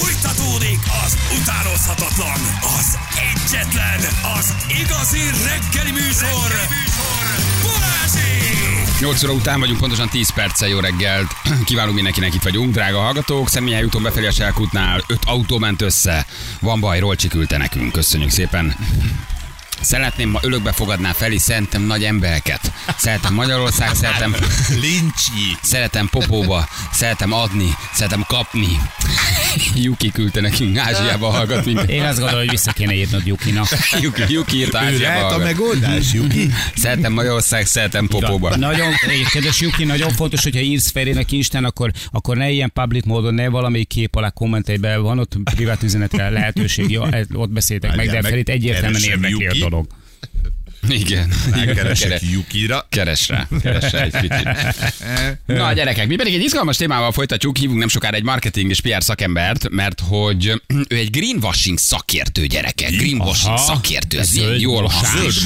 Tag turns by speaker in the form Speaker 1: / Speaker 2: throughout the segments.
Speaker 1: Fújtatódik az utánozhatatlan, az egyetlen, az igazi reggeli műsor, Balázsék!
Speaker 2: 8 óra után vagyunk, pontosan 10 perccel jó reggelt. Kívánunk mindenkinek itt vagyunk, drága hallgatók. Személyen úton befelé a Selkutnál 5 autó ment össze. Van baj, Rolcsi küldte nekünk. Köszönjük szépen. Szeretném, ma ölökbe fogadná Feli, szerintem nagy embereket. Szeretem Magyarország, szeretem,
Speaker 3: Lincsi.
Speaker 2: szeretem popóba, szeretem adni, szeretem kapni. Juki küldte nekünk, Ázsiába hallgat minket.
Speaker 4: Én azt gondolom, hogy vissza kéne írnod Jukinak.
Speaker 2: Juki, Juki írt Ázsiába
Speaker 3: lehet a megoldás, Juki?
Speaker 2: Szeretem Magyarország, szeretem popóba.
Speaker 4: Nagyon, kedves Juki, nagyon fontos, hogyha írsz Ferének Instán, akkor, akkor ne ilyen public módon, ne valamelyik kép alá kommentelj be, van ott privát üzenetre lehetőség, jó, ott beszéltek meg, de
Speaker 3: meg,
Speaker 4: Ferit egyértelműen érdekli a
Speaker 3: Juki.
Speaker 4: dolog.
Speaker 2: Igen.
Speaker 3: Megkeresek
Speaker 2: Keres-
Speaker 3: Jukira.
Speaker 2: Keres rá, keres rá egy. Na gyerekek, mi pedig egy izgalmas témával folytatjuk, hívunk nem sokára egy marketing és PR szakembert, mert hogy ő egy greenwashing szakértő gyerekek. Greenwashing
Speaker 4: Aha.
Speaker 2: szakértő, ez ilyen jól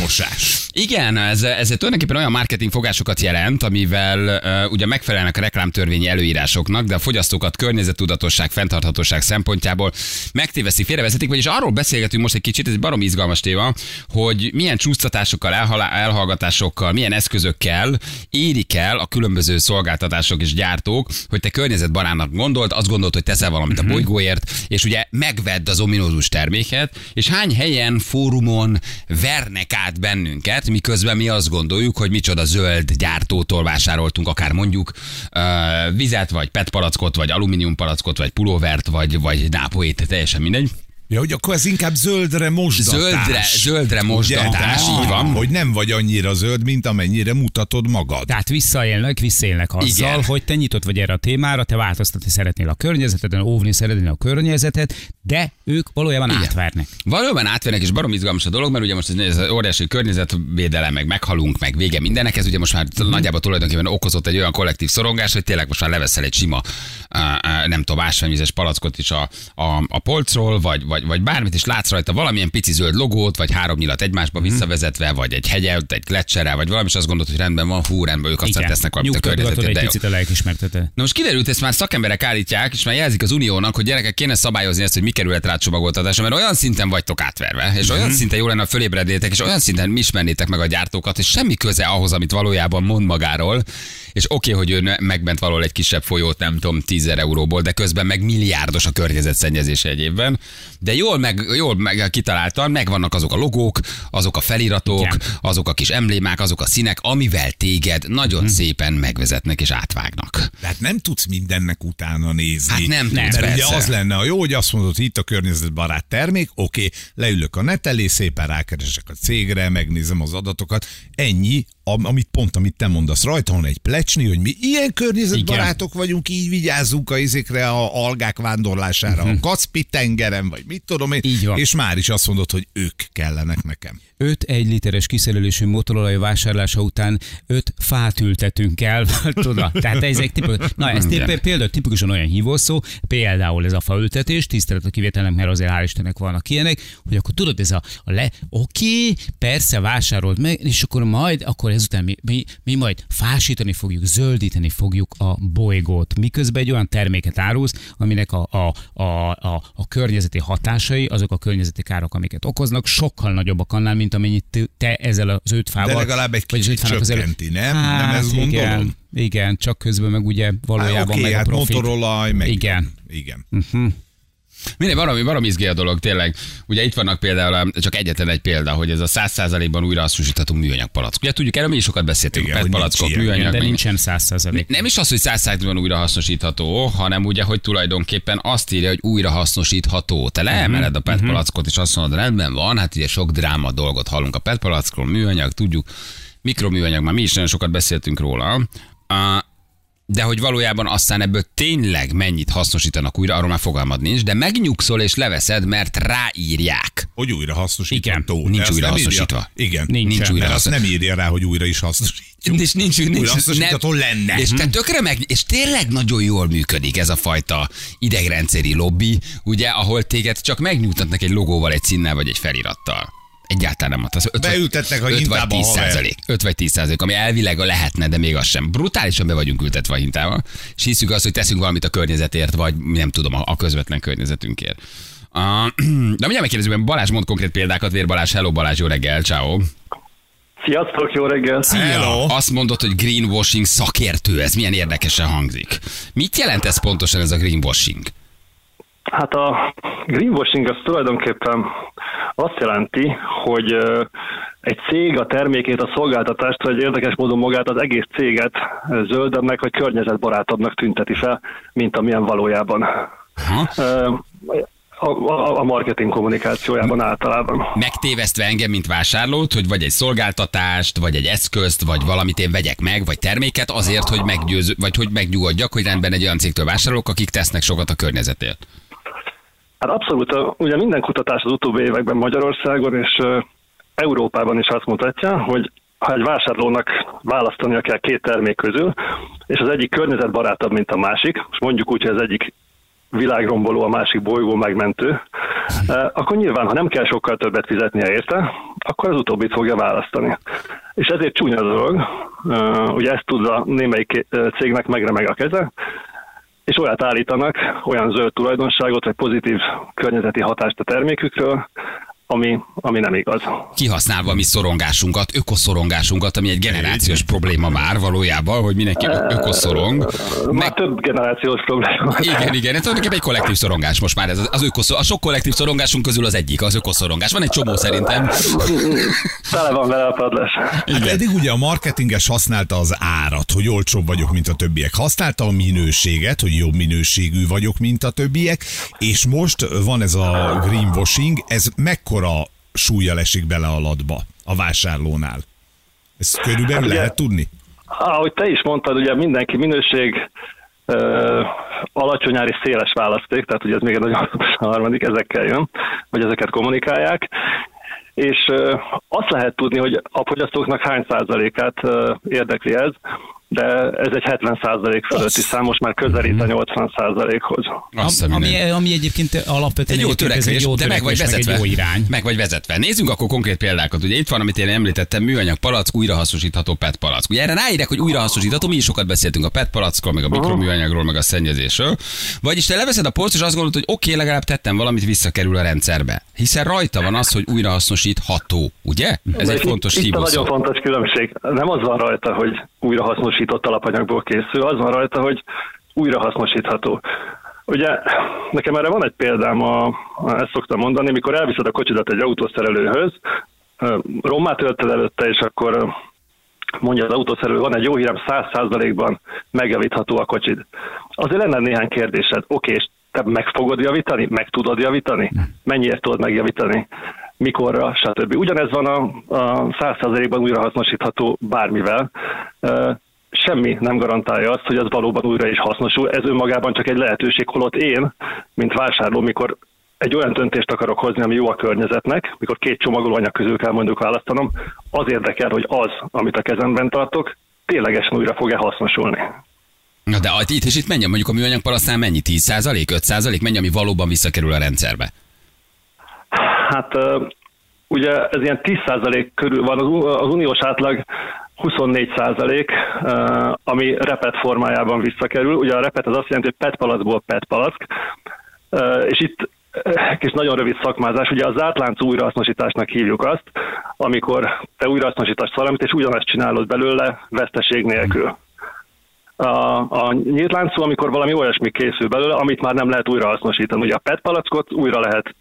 Speaker 4: mosás.
Speaker 2: Igen, ez, ez tulajdonképpen olyan marketing fogásokat jelent, amivel uh, ugye megfelelnek a reklámtörvényi előírásoknak, de a fogyasztókat környezettudatosság, fenntarthatóság szempontjából megtéveszik, félrevezetik, vagyis arról beszélgetünk most egy kicsit, ez egy barom izgalmas téma, hogy milyen csúsztatásokkal, elhala- elhallgatásokkal, milyen eszközökkel érik el a különböző szolgáltatások és gyártók, hogy te környezetbarátnak gondolt, azt gondolt, hogy teszel valamit a bolygóért, és ugye megvedd az ominózus terméket, és hány helyen, fórumon vernek át bennünket, miközben mi azt gondoljuk, hogy micsoda zöld gyártótól vásároltunk, akár mondjuk uh, vizet, vagy PET palackot, vagy alumínium palackot, vagy pulóvert, vagy, vagy nápoét, teljesen mindegy.
Speaker 3: Ja, hogy akkor ez inkább zöldre mosdatás.
Speaker 2: Zöldre, zöldre mosdatás,
Speaker 3: Ugye?
Speaker 2: így van.
Speaker 3: Hogy nem vagy annyira zöld, mint amennyire mutatod magad.
Speaker 4: Tehát visszaélnek, visszaélnek azzal,
Speaker 2: Igen.
Speaker 4: Hogy te nyitott vagy erre a témára, te változtatni szeretnél a környezeteden, óvni szeretnél a környezetet, de ők valójában Igen. átvernek.
Speaker 2: Valóban átvennek, és barom izgalmas a dolog, mert ugye most ez, az óriási környezetvédelem, meg meghalunk, meg vége mindennek, ez ugye most már
Speaker 4: Mhm.
Speaker 2: nagyjából tulajdonképpen okozott egy olyan kollektív szorongás, hogy tényleg most már leveszel egy sima, uh, uh, nem tudom, ásványvizes palackot is a, a, a polcról, vagy, vagy, vagy bármit, és látsz rajta valamilyen pici zöld logót, vagy három nyilat egymásba
Speaker 4: Mhm.
Speaker 2: visszavezetve, vagy egy hegyet, egy lecserrel, vagy valami, és azt gondolod, hogy rendben van, hú, rendben, ők aztán tesznek valamit a környezetért,
Speaker 4: egy picit a lelkismertetet.
Speaker 2: Na most kiderült, ezt már szakemberek állítják, és már jelzik az uniónak, hogy gyerekek kéne szabályozni ezt, hogy mi kerülhet rá csomagoltatásra, mert olyan szinten vagytok átverve, és olyan szinten jó lenne, fölébrednétek, és olyan szinten ismernétek meg a gyártókat, és semmi köze ahhoz, amit valójában mond magáról. És oké, okay, hogy ő megment valahol egy kisebb folyót, nem tudom, 10 euróból, de közben meg milliárdos a környezetszennyezése egy évben. De jól, meg, jól meg kitaláltan, megvannak azok a logók, azok a feliratok,
Speaker 4: Igen.
Speaker 2: azok a kis emblémák, azok a színek, amivel téged nagyon szépen megvezetnek és átvágnak.
Speaker 3: De hát nem tudsz mindennek utána nézni.
Speaker 2: Hát nem tudsz,
Speaker 3: Mert ugye az lenne a jó, hogy azt mondod, hogy itt a környezetbarát termék, oké, leülök a net elé, szépen rákeresek a cégre, megnézem az adatokat, ennyi, amit pont, amit te mondasz, rajta van egy plecsni, hogy mi ilyen környezetbarátok vagyunk, így vigyázzunk a izékre, a algák vándorlására, a Kacpi tengeren, vagy mit tudom én,
Speaker 4: Így van.
Speaker 3: és már is azt mondod, hogy ők kellenek nekem.
Speaker 4: 5 1 literes kiszerelésű motorolaj vásárlása után 5 fát ültetünk el, tudod? Tehát ez egy tipikus, na ez
Speaker 2: Igen.
Speaker 4: tip, például tipikusan olyan hívószó, például ez a faültetés, tisztelet a kivételnek, mert azért hál' Istennek vannak ilyenek, hogy akkor tudod, ez a, a le, oké, persze vásárold meg, és akkor majd, akkor ezután mi, mi, mi majd fásítani fogjuk, zöldíteni fogjuk a bolygót, miközben egy olyan terméket árulsz, aminek a, a, a, a, a környezeti hatásai, azok a környezeti károk, amiket okoznak, sokkal nagyobbak annál, mint amennyit te- ezzel az öt fával.
Speaker 3: De legalább egy kicsit
Speaker 4: fának az elő-
Speaker 3: csökkenti, nem? Nem ezt
Speaker 4: igen,
Speaker 3: gondolod?
Speaker 4: igen, csak közben meg ugye valójában
Speaker 3: Oké,
Speaker 4: meg a
Speaker 3: hát
Speaker 4: profit.
Speaker 3: motorolaj, meg...
Speaker 4: Igen.
Speaker 3: Igen.
Speaker 2: Mindegy, valami, valami izgé a dolog, tényleg. Ugye itt vannak például, csak egyetlen egy példa, hogy ez a 100%-ban újrahasznosítható műanyag palack. Ugye tudjuk, erről mi is sokat beszéltünk,
Speaker 3: Igen,
Speaker 2: PET palackok,
Speaker 3: ilyen.
Speaker 2: műanyag.
Speaker 4: De nincsen száz százalék.
Speaker 2: Nem is az, hogy 100%-ban újrahasznosítható, hanem ugye, hogy tulajdonképpen azt írja, hogy újrahasznosítható. Te leemeled a PET palackot, és azt mondod, rendben van, hát ugye sok dráma dolgot hallunk a PET palackról, műanyag, tudjuk, mikroműanyag, már mi is nagyon sokat beszéltünk róla. De hogy valójában aztán ebből tényleg mennyit hasznosítanak újra, arról már fogalmad nincs, de megnyugszol és leveszed, mert ráírják.
Speaker 3: Hogy újra hasznosítható.
Speaker 4: Igen,
Speaker 2: nincs újra hasznosítva.
Speaker 3: Igen.
Speaker 4: Nincs.
Speaker 2: Nincs újra
Speaker 3: Mert azt
Speaker 2: hasznos-
Speaker 3: nem írja rá, hogy újra is hasznosítjuk.
Speaker 2: És nincs, nincs,
Speaker 3: Újra hasznosítható lenne.
Speaker 2: És te tökre meg, és tényleg nagyon jól működik ez a fajta idegrendszeri lobby, ugye, ahol téged csak megnyugtatnak egy logóval, egy színnel vagy egy felirattal. Egyáltalán nem. Az 5
Speaker 3: Beültetnek a
Speaker 2: vagy
Speaker 3: hintába,
Speaker 2: 10
Speaker 3: haver.
Speaker 2: százalék. 5 vagy 10 százalék, ami elvileg a lehetne, de még az sem. Brutálisan be vagyunk ültetve a hintába, és hiszük azt, hogy teszünk valamit a környezetért, vagy nem tudom, a, közvetlen környezetünkért. Uh, de mindjárt megkérdezünk, Balázs mond konkrét példákat, Vér Balázs, hello Balázs, jó reggel, ciao.
Speaker 5: Sziasztok, jó reggel!
Speaker 3: Hello.
Speaker 2: Azt mondod, hogy greenwashing szakértő, ez milyen érdekesen hangzik. Mit jelent ez pontosan ez a greenwashing?
Speaker 5: Hát a greenwashing az tulajdonképpen azt jelenti, hogy egy cég a termékét, a szolgáltatást, vagy érdekes módon magát az egész céget zöldebbnek vagy környezetbarátabbnak tünteti fel, mint amilyen valójában. A, a, a marketing kommunikációjában általában.
Speaker 2: megtévesztve engem, mint vásárlót, hogy vagy egy szolgáltatást, vagy egy eszközt, vagy valamit én vegyek meg, vagy terméket azért, hogy meggyőző, vagy hogy megnyugodjak, hogy rendben egy olyan cégtől vásárolok, akik tesznek sokat a környezetért.
Speaker 5: Hát abszolút, ugye minden kutatás az utóbbi években Magyarországon és Európában is azt mutatja, hogy ha egy vásárlónak választania kell két termék közül, és az egyik környezetbarátabb, mint a másik, és mondjuk úgy, hogy az egyik világromboló, a másik bolygó megmentő, akkor nyilván, ha nem kell sokkal többet fizetnie érte, akkor az utóbbit fogja választani. És ezért csúnya dolog, ugye ezt tudva némelyik ö, cégnek megremeg a keze, és olyat állítanak, olyan zöld tulajdonságot, vagy pozitív környezeti hatást a termékükről, ami, ami nem igaz.
Speaker 2: Kihasználva mi szorongásunkat, ökoszorongásunkat, ami egy generációs probléma már valójában, hogy mindenki ökoszorong.
Speaker 5: Már
Speaker 2: Meg,
Speaker 5: több generációs probléma.
Speaker 2: igen, igen, ez tulajdonképpen egy kollektív szorongás most már. Ez az, az ökoszor, a sok kollektív szorongásunk közül az egyik, az ökoszorongás. Van egy csomó szerintem.
Speaker 5: Tele van vele a padlás.
Speaker 3: Hát eddig ugye a marketinges használta az árat, hogy olcsóbb vagyok, mint a többiek. Használta a minőséget, hogy jobb minőségű vagyok, mint a többiek, és most van ez a greenwashing, ez mekkora súlya esik bele a latba a vásárlónál? Ezt körülbelül
Speaker 5: ugye-
Speaker 3: lehet tudni?
Speaker 5: Ahogy te is mondtad, ugye mindenki minőség, ö, alacsonyári széles választék, tehát ugye ez még egy nagyon a harmadik, ezekkel jön, vagy ezeket kommunikálják. És ö, azt lehet tudni, hogy a fogyasztóknak hány százalékát ö, érdekli ez, de ez egy 70 százalék fölötti szám, most már közelít a 80 százalékhoz.
Speaker 2: Azt hiszem,
Speaker 4: ami,
Speaker 2: minden.
Speaker 4: ami egyébként alapvetően
Speaker 2: Egy jó törekvés,
Speaker 4: egy jó
Speaker 2: de meg vagy
Speaker 4: törekvés, meg
Speaker 2: vezetve.
Speaker 4: egy jó irány.
Speaker 2: Meg vagy vezetve. Nézzünk akkor konkrét példákat. Ugye itt van, amit én említettem, műanyag palack, újrahasznosítható PET palack. Ugye erre ráírek, hogy újrahasznosítható, mi is sokat beszéltünk a PET palackról, meg a mikroműanyagról, meg a szennyezésről. Vagyis te leveszed a polc, és azt gondolod, hogy oké, okay, legalább tettem valamit, visszakerül a rendszerbe. Hiszen rajta van az, hogy újrahasznosítható, ugye? Ez
Speaker 5: De
Speaker 2: egy
Speaker 5: itt-
Speaker 2: fontos
Speaker 5: itt a nagyon fontos különbség. Nem az van rajta, hogy újrahasznosított alapanyagból készül, az van rajta, hogy újrahasznosítható. Ugye nekem erre van egy példám, a, ezt szoktam mondani, mikor elviszed a kocsidat egy autószerelőhöz, rommá tölted előtte, és akkor mondja az autószerelő, van egy jó hírem, 100%-ban megjavítható a kocsid. Azért lenne néhány kérdésed. Oké, és te meg fogod javítani? Meg tudod javítani? Mennyiért tudod megjavítani? Mikorra, stb. Ugyanez van a, a 100%-ban újrahasznosítható bármivel. Semmi nem garantálja azt, hogy az valóban újra is hasznosul. Ez önmagában csak egy lehetőség, holott én, mint vásárló, mikor egy olyan döntést akarok hozni, ami jó a környezetnek, mikor két csomagolóanyag közül kell mondjuk választanom, az érdekel, hogy az, amit a kezemben tartok, ténylegesen újra fog-e hasznosulni.
Speaker 2: Na de itt és itt mennyi, mondjuk a műanyag palasztnál mennyi? 10 százalék, 5 százalék? Mennyi, ami valóban visszakerül a rendszerbe?
Speaker 5: Hát ugye ez ilyen 10% körül van, az uniós átlag 24%, ö, ami repet formájában visszakerül. Ugye a repet az azt jelenti, hogy PET palackból PET palack, és itt kis nagyon rövid szakmázás, ugye a zátlánc újrahasznosításnak hívjuk azt, amikor te újrahasznosítasz valamit, és ugyanazt csinálod belőle veszteség nélkül. A, a nyílt láncú, amikor valami olyasmi készül belőle, amit már nem lehet újrahasznosítani. Ugye a PET palackot újra lehet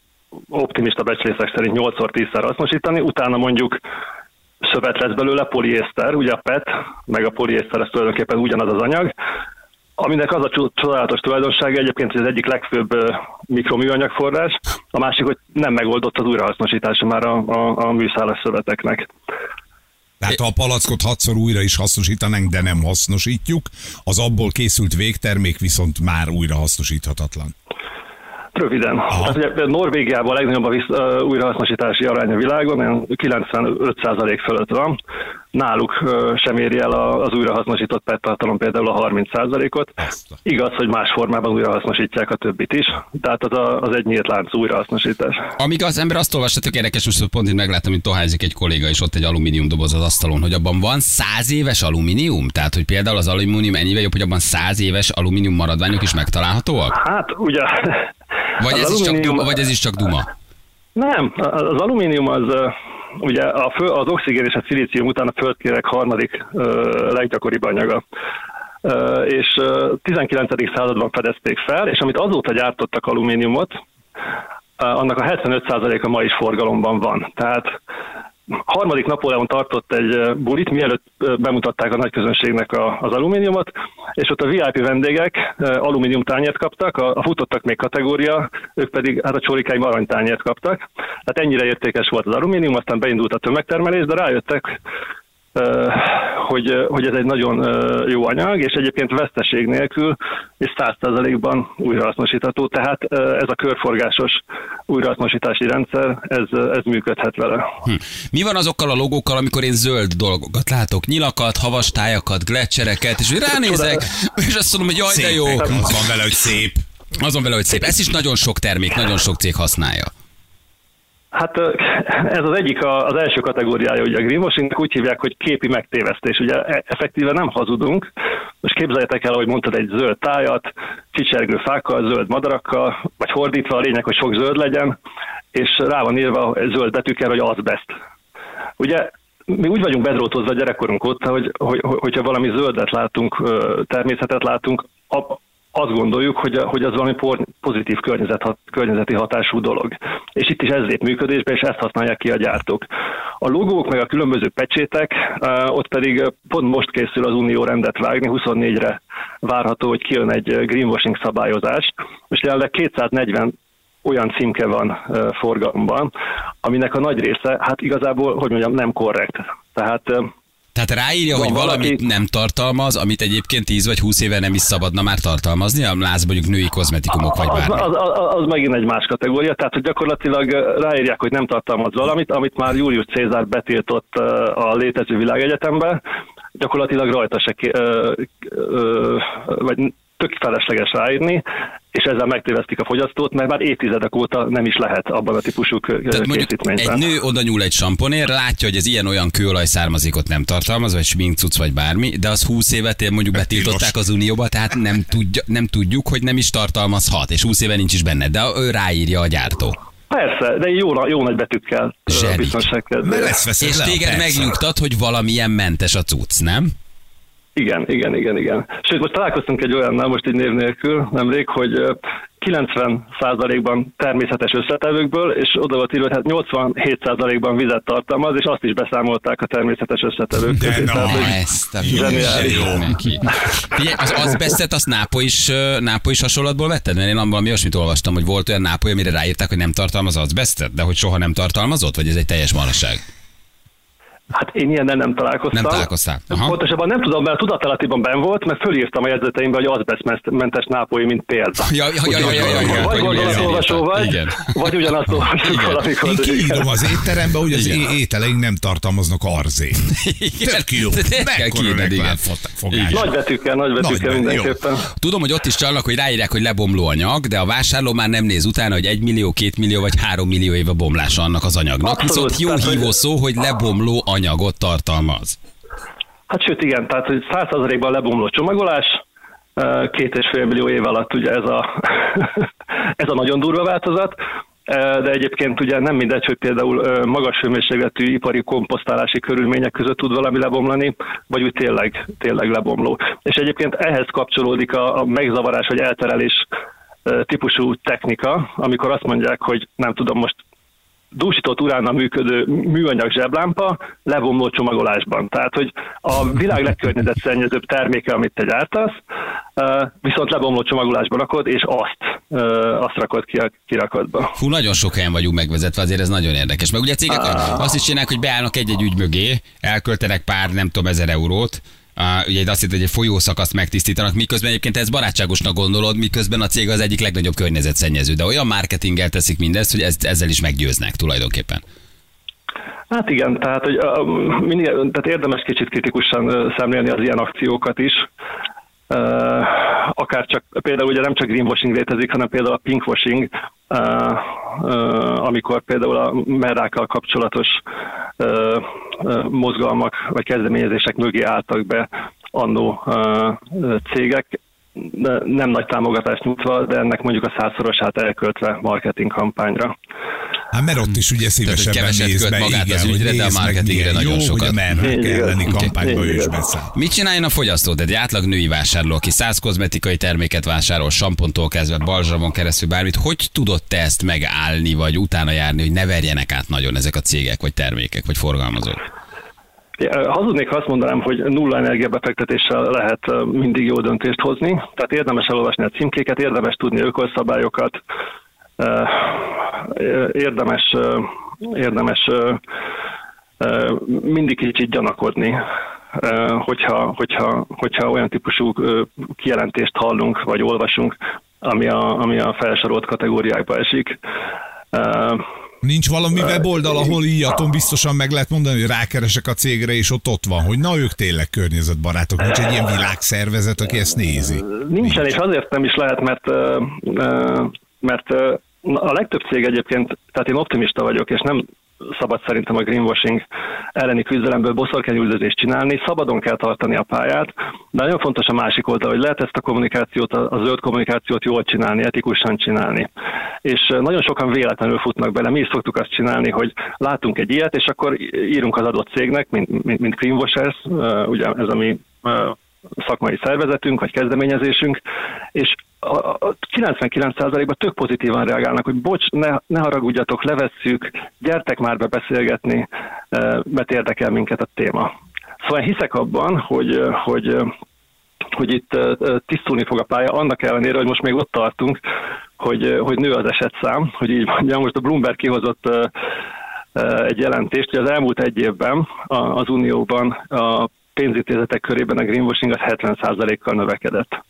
Speaker 5: optimista becslések szerint 8-10-szer hasznosítani, utána mondjuk szövet lesz belőle, poliészter, ugye a PET, meg a poliészter, ez tulajdonképpen ugyanaz az anyag, aminek az a cso- csodálatos tulajdonsága egyébként, hogy az egyik legfőbb ö, mikroműanyag forrás, a másik, hogy nem megoldott az újrahasznosítása már a, a, a műszálas szöveteknek.
Speaker 3: Tehát ha a palackot hatszor újra is hasznosítanánk, de nem hasznosítjuk, az abból készült végtermék viszont már újra hasznosíthatatlan.
Speaker 5: Röviden. Tehát ugye Norvégiában a legnagyobb a visz, uh, újrahasznosítási arány a világon, olyan 95% fölött van. Náluk sem éri el a- az újrahasznosított PET tartalom például a 30%-ot.
Speaker 3: Azt a-
Speaker 5: Igaz, hogy más formában újrahasznosítják a többit is, tehát az, a, az egy nyílt lánc újrahasznosítás.
Speaker 2: Amíg az ember azt olvasta, tök érdekes, most pont itt megláttam, hogy toházik egy kolléga, és ott egy alumínium doboz az asztalon, hogy abban van száz éves alumínium? Tehát, hogy például az alumínium ennyivel jobb, hogy abban száz éves alumínium maradványok is megtalálhatóak?
Speaker 5: Hát ugye...
Speaker 2: Vagy, ez, is csak
Speaker 5: alumínium-
Speaker 2: duma, vagy ez is csak duma?
Speaker 5: Nem, az alumínium az ugye a fő, az oxigén és a szilícium után a földkérek harmadik ö, leggyakoribb anyaga. Ö, és ö, 19. században fedezték fel, és amit azóta gyártottak alumíniumot, annak a 75%-a ma is forgalomban van. Tehát harmadik Napóleon tartott egy bulit, mielőtt bemutatták a nagy közönségnek az alumíniumot, és ott a VIP vendégek alumínium tányért kaptak, a, futottak még kategória, ők pedig hát a csórikáim aranytányért kaptak. Tehát ennyire értékes volt az alumínium, aztán beindult a tömegtermelés, de rájöttek, hogy, hogy ez egy nagyon jó anyag, és egyébként veszteség nélkül és 100%-ban újrahasznosítható, tehát ez a körforgásos újrahasznosítási rendszer, ez, ez működhet vele.
Speaker 2: Hm. Mi van azokkal a logókkal, amikor én zöld dolgokat látok? Nyilakat, havas tájakat, gletszereket, és úgy ránézek, és azt mondom, hogy jaj, de jó.
Speaker 3: Az van vele, hogy szép.
Speaker 2: Azon vele, hogy szép. Ez is nagyon sok termék, nagyon sok cég használja.
Speaker 5: Hát ez az egyik az első kategóriája, ugye a greenwashingnek úgy hívják, hogy képi megtévesztés. Ugye e- effektíve nem hazudunk. Most képzeljetek el, hogy mondtad egy zöld tájat, csicsergő fákkal, zöld madarakkal, vagy fordítva a lényeg, hogy sok zöld legyen, és rá van írva zöld betűkkel, hogy azbest. Ugye mi úgy vagyunk bedrótozva gyerekkorunk óta, hogy, hogy, hogyha valami zöldet látunk, természetet látunk, azt gondoljuk, hogy, hogy az valami pozitív környezet, környezeti hatású dolog. És itt is ez lép működésbe, és ezt használják ki a gyártók. A logók, meg a különböző pecsétek, ott pedig pont most készül az Unió rendet vágni, 24-re várható, hogy kijön egy greenwashing szabályozás. Most jelenleg 240 olyan címke van forgalomban, aminek a nagy része, hát igazából, hogy mondjam, nem korrekt. Tehát
Speaker 2: Tehát ráírja,
Speaker 5: Van
Speaker 2: hogy valamit
Speaker 5: valaki-
Speaker 2: nem tartalmaz, amit egyébként 10 vagy 20 éve nem is szabadna már tartalmazni, a láz mondjuk női kozmetikumok vagy
Speaker 5: az,
Speaker 2: bármi.
Speaker 5: az, az, az megint egy más kategória, tehát hogy gyakorlatilag ráírják, hogy nem tartalmaz valamit, amit már Július Cézár betiltott a létező világegyetembe, gyakorlatilag rajta se, ké- ö, ö, vagy tök felesleges ráírni, és ezzel megtévesztik a fogyasztót, mert már évtizedek óta nem is lehet abban a típusú
Speaker 2: Tehát mondjuk
Speaker 5: készítményben.
Speaker 2: egy nő oda nyúl egy samponér, látja, hogy ez ilyen-olyan kőolaj származékot nem tartalmaz, vagy sminkcuc, vagy bármi, de az 20 évet én mondjuk betiltották az Unióba, tehát nem, tudja, nem tudjuk, hogy nem is tartalmazhat, és 20 éve nincs is benne, de ő ráírja a gyártó.
Speaker 5: Persze, de jó, jó nagy betűkkel ö,
Speaker 2: Zsenik.
Speaker 5: biztonság
Speaker 2: És téged megnyugtat, hogy valamilyen mentes a cucc, nem?
Speaker 5: Igen, igen, igen, igen. Sőt, most találkoztunk egy olyannal, most így név nélkül nemrég, hogy ö, 90%-ban természetes összetevőkből, és oda volt írva, hogy hát 87%-ban vizet tartalmaz, és azt is beszámolták a természetes összetevők
Speaker 3: De
Speaker 5: közé.
Speaker 3: na,
Speaker 5: Tehát,
Speaker 2: Ezt a jó neki. Figyelj, az azbestet azt Nápoly is, ö, Nápoly is hasonlatból vetted? Mert én valami olyasmit olvastam, hogy volt olyan Nápoly, amire ráírták, hogy nem tartalmaz azbestet, de hogy soha nem tartalmazott, vagy ez egy teljes malaság?
Speaker 5: Hát én ilyennel nem találkoztam.
Speaker 2: Nem találkoztál? Aha.
Speaker 5: Pontosabban nem tudom, mert tudatalatiban ben volt, mert fölírtam a jegyzeteimbe, hogy azbeszmentes nápolyi, mint példa.
Speaker 2: Ja, ja, ja, ja, ja, ja, ja,
Speaker 5: Vagy
Speaker 2: hogy
Speaker 5: gondolatolvasó vagy,
Speaker 2: Igen.
Speaker 5: vagy ugyanazt olvasjuk valamikor.
Speaker 3: Én kiírom az étterembe, hogy az ételeink nem tartalmaznak arzét.
Speaker 2: Igen.
Speaker 3: Tök jó. Mekkora reklámfogás.
Speaker 5: Nagy betűkkel, nagy betűkkel
Speaker 3: Nagy betű, jó.
Speaker 5: mindenképpen.
Speaker 2: Tudom, hogy ott is csalnak, hogy ráírják, hogy lebomló anyag, de a vásárló már nem néz utána, hogy 1 millió, 2 millió vagy 3 millió év a bomlása annak az anyagnak. Viszont jó hívó szó, hogy lebomló anyagot tartalmaz.
Speaker 5: Hát sőt igen, tehát hogy 100%-ban lebomló csomagolás, két és fél millió év alatt ugye ez a, ez a nagyon durva változat, de egyébként ugye nem mindegy, hogy például magas hőmérsékletű ipari komposztálási körülmények között tud valami lebomlani, vagy úgy tényleg, tényleg lebomló. És egyébként ehhez kapcsolódik a, a megzavarás vagy elterelés típusú technika, amikor azt mondják, hogy nem tudom, most dúsított uránnal működő műanyag zseblámpa lebomló csomagolásban. Tehát, hogy a világ legkörnyezetszennyezőbb terméke, amit te gyártasz, viszont lebomló csomagolásban rakod, és azt, azt rakod ki a kirakatba.
Speaker 2: Fú, nagyon sok helyen vagyunk megvezetve, azért ez nagyon érdekes. Meg ugye a cégek
Speaker 5: Ah.
Speaker 2: azt is csinálják, hogy beállnak egy-egy ügy mögé, elköltenek pár, nem tudom, ezer eurót, Uh, ugye azt hitt, hogy egy folyószakaszt megtisztítanak, miközben egyébként ez barátságosnak gondolod, miközben a cég az egyik legnagyobb környezetszennyező. De olyan marketinggel teszik mindezt, hogy ezt, ezzel is meggyőznek tulajdonképpen.
Speaker 5: Hát igen, tehát, hogy uh, mindig, tehát érdemes kicsit kritikusan szemlélni az ilyen akciókat is. Uh, akár csak, például ugye nem csak greenwashing létezik, hanem például a pinkwashing, uh, uh, amikor például a merrákkal kapcsolatos mozgalmak vagy kezdeményezések mögé álltak be annó cégek, nem nagy támogatást nyújtva, de ennek mondjuk a százszorosát elköltve marketing kampányra.
Speaker 3: Hát mert ott is ugye szívesebben
Speaker 2: költ
Speaker 3: be,
Speaker 2: magát
Speaker 3: igen,
Speaker 2: az
Speaker 3: hogy
Speaker 2: ügyre, de a marketingre nagyon
Speaker 3: jó,
Speaker 2: sokat.
Speaker 3: hogy a elleni kampányba ő is beszáll.
Speaker 2: Mit csináljon a fogyasztó? Tehát egy átlag női vásárló, aki száz kozmetikai terméket vásárol, sampontól kezdve balzsamon keresztül bármit, hogy tudod te ezt megállni, vagy utána járni, hogy ne verjenek át nagyon ezek a cégek, vagy termékek, vagy forgalmazók?
Speaker 5: Ja, Hazudnék, ha azt mondanám, hogy nulla energiabefektetéssel lehet mindig jó döntést hozni. Tehát érdemes elolvasni a címkéket, érdemes tudni ökoszabályokat, ö, érdemes, ö, érdemes ö, mindig kicsit gyanakodni, hogyha, hogyha, hogyha olyan típusú kijelentést hallunk vagy olvasunk, ami a, ami a felsorolt kategóriákba esik.
Speaker 3: Nincs valami weboldal, ahol íjaton biztosan meg lehet mondani, hogy rákeresek a cégre, és ott ott van, hogy na ők tényleg környezetbarátok. Nincs egy ilyen világszervezet, aki ezt nézi.
Speaker 5: Nincsen, és azért nem is lehet, mert, mert a legtöbb cég egyébként, tehát én optimista vagyok, és nem szabad szerintem a greenwashing elleni küzdelemből boszorkányüldözést csinálni, szabadon kell tartani a pályát, de nagyon fontos a másik oldal, hogy lehet ezt a kommunikációt, a zöld kommunikációt jól csinálni, etikusan csinálni. És nagyon sokan véletlenül futnak bele, mi is szoktuk azt csinálni, hogy látunk egy ilyet, és akkor írunk az adott cégnek, mint, mint, mint greenwashers, ugye ez a mi szakmai szervezetünk, vagy kezdeményezésünk, és a a 99%-ban tök pozitívan reagálnak, hogy bocs, ne, ne haragudjatok, levesszük, gyertek már be beszélgetni, eh, mert érdekel minket a téma. Szóval én hiszek abban, hogy, eh, hogy, eh, hogy itt tisztulni fog a pálya, annak ellenére, hogy most még ott tartunk, hogy, hogy nő az esetszám, hogy így mondjam, most a Bloomberg kihozott egy jelentést, hogy az elmúlt egy évben az Unióban a pénzintézetek körében a greenwashing az 70%-kal növekedett.